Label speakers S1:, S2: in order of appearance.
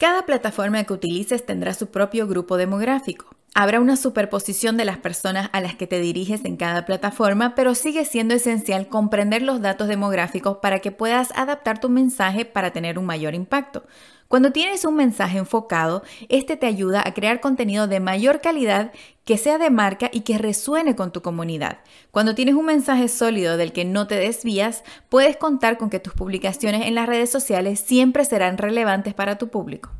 S1: Cada plataforma que utilices tendrá su propio grupo demográfico. Habrá una superposición de las personas a las que te diriges en cada plataforma, pero sigue siendo esencial comprender los datos demográficos para que puedas adaptar tu mensaje para tener un mayor impacto. Cuando tienes un mensaje enfocado, este te ayuda a crear contenido de mayor calidad que sea de marca y que resuene con tu comunidad. Cuando tienes un mensaje sólido del que no te desvías, puedes contar con que tus publicaciones en las redes sociales siempre serán relevantes para tu público.